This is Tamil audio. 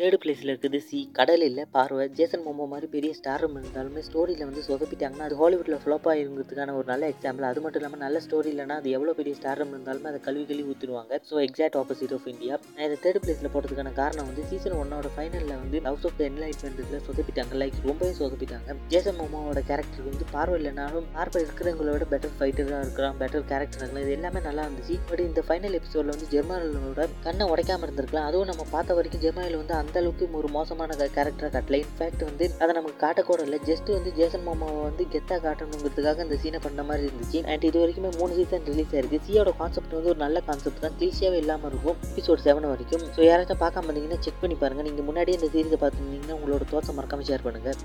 தேர்டு பிளேஸில் இருக்குது சி கடல் இல்லை பார்வை. ஜேசன் மோமோ மாதிரி பெரிய ஸ்டார் இருந்தாலுமே ஸ்டோரியில் வந்து சொதப்பிட்டாங்கன்னா அது ஹாலிவுட்டில் ஃப்ளாப்பாக இருந்ததுக்கான ஒரு நல்ல எக்ஸாம்பிள் அது மட்டும் இல்லாமல் நல்ல ஸ்டோரி இல்லைனா அது எவ்வளோ பெரிய ஸ்டார் இருந்தாலுமே அதை கழுவி கழுவி ஊற்றிடுவாங்க so exact opposite of India நான் இதை தேர்ட் பிளேஸில் போட்டதுக்கான காரணம் வந்து சீசன் ஒன்னோட ஃபைனலில் வந்து ஹவுஸ் ஆஃப் த என்லைட்மெண்ட்டில் சொதப்பிட்டாங்க. லைக் ரொம்பவே சொதப்பிட்டாங்க. ஜேசன் மோமோவோட கேரக்டர் வந்து பார்வை இல்லைனாலும் பார்வை விட பெட்டர் ஃபைட்டராக இருக்கிறான் பெட்டர் கேரக்டர் இருக்கலாம் இது எல்லாமே நல்லா இருந்துச்சு. பட் இந்த ஃபைனல் எபிசோடில் வந்து ஜெர்மானோட கண்ணை உடைக்காமல் இருந்திருக்கலாம். அதுவும் நம்ம பார்த்த வரைக்கும் ஜெர்மானில் வந்து அந்த அளவுக்கு ஒரு மோசமான கேரக்டரை காட்டல. இன்ஃபேக்ட் வந்து அதை நமக்கு காட்டக்கூட இல்லை ஜஸ்ட் வந்து ஜேசன் மாமாவை வந்து கெத்தாக காட்டணுங்கிறதுக்காக அந்த சீனை பண்ண மாதிரி இருந்துச்சு. அண்ட் இது வரைக்குமே மூணு சீசன் ரிலீஸ் ஆயிருக்கு. சியோட கான்செப்ட் வந்து ஒரு நல்ல கான்செப்ட் தான். கிளிஷியாவே இல்லாமல் இருக்கும். எபிசோட் செவன் வரைக்கும். ஸோ யாராச்சும் பார்க்காம இருந்தீங்கன்னா செக் பண்ணி பாருங்க. நீங்கள் முன்னாடியே இந்த சீரிஸை பார்த்துருந்தீங்கன்னா உங்களோட தோற்றம் மறக்காம ஷேர் பண்ணுங்கள்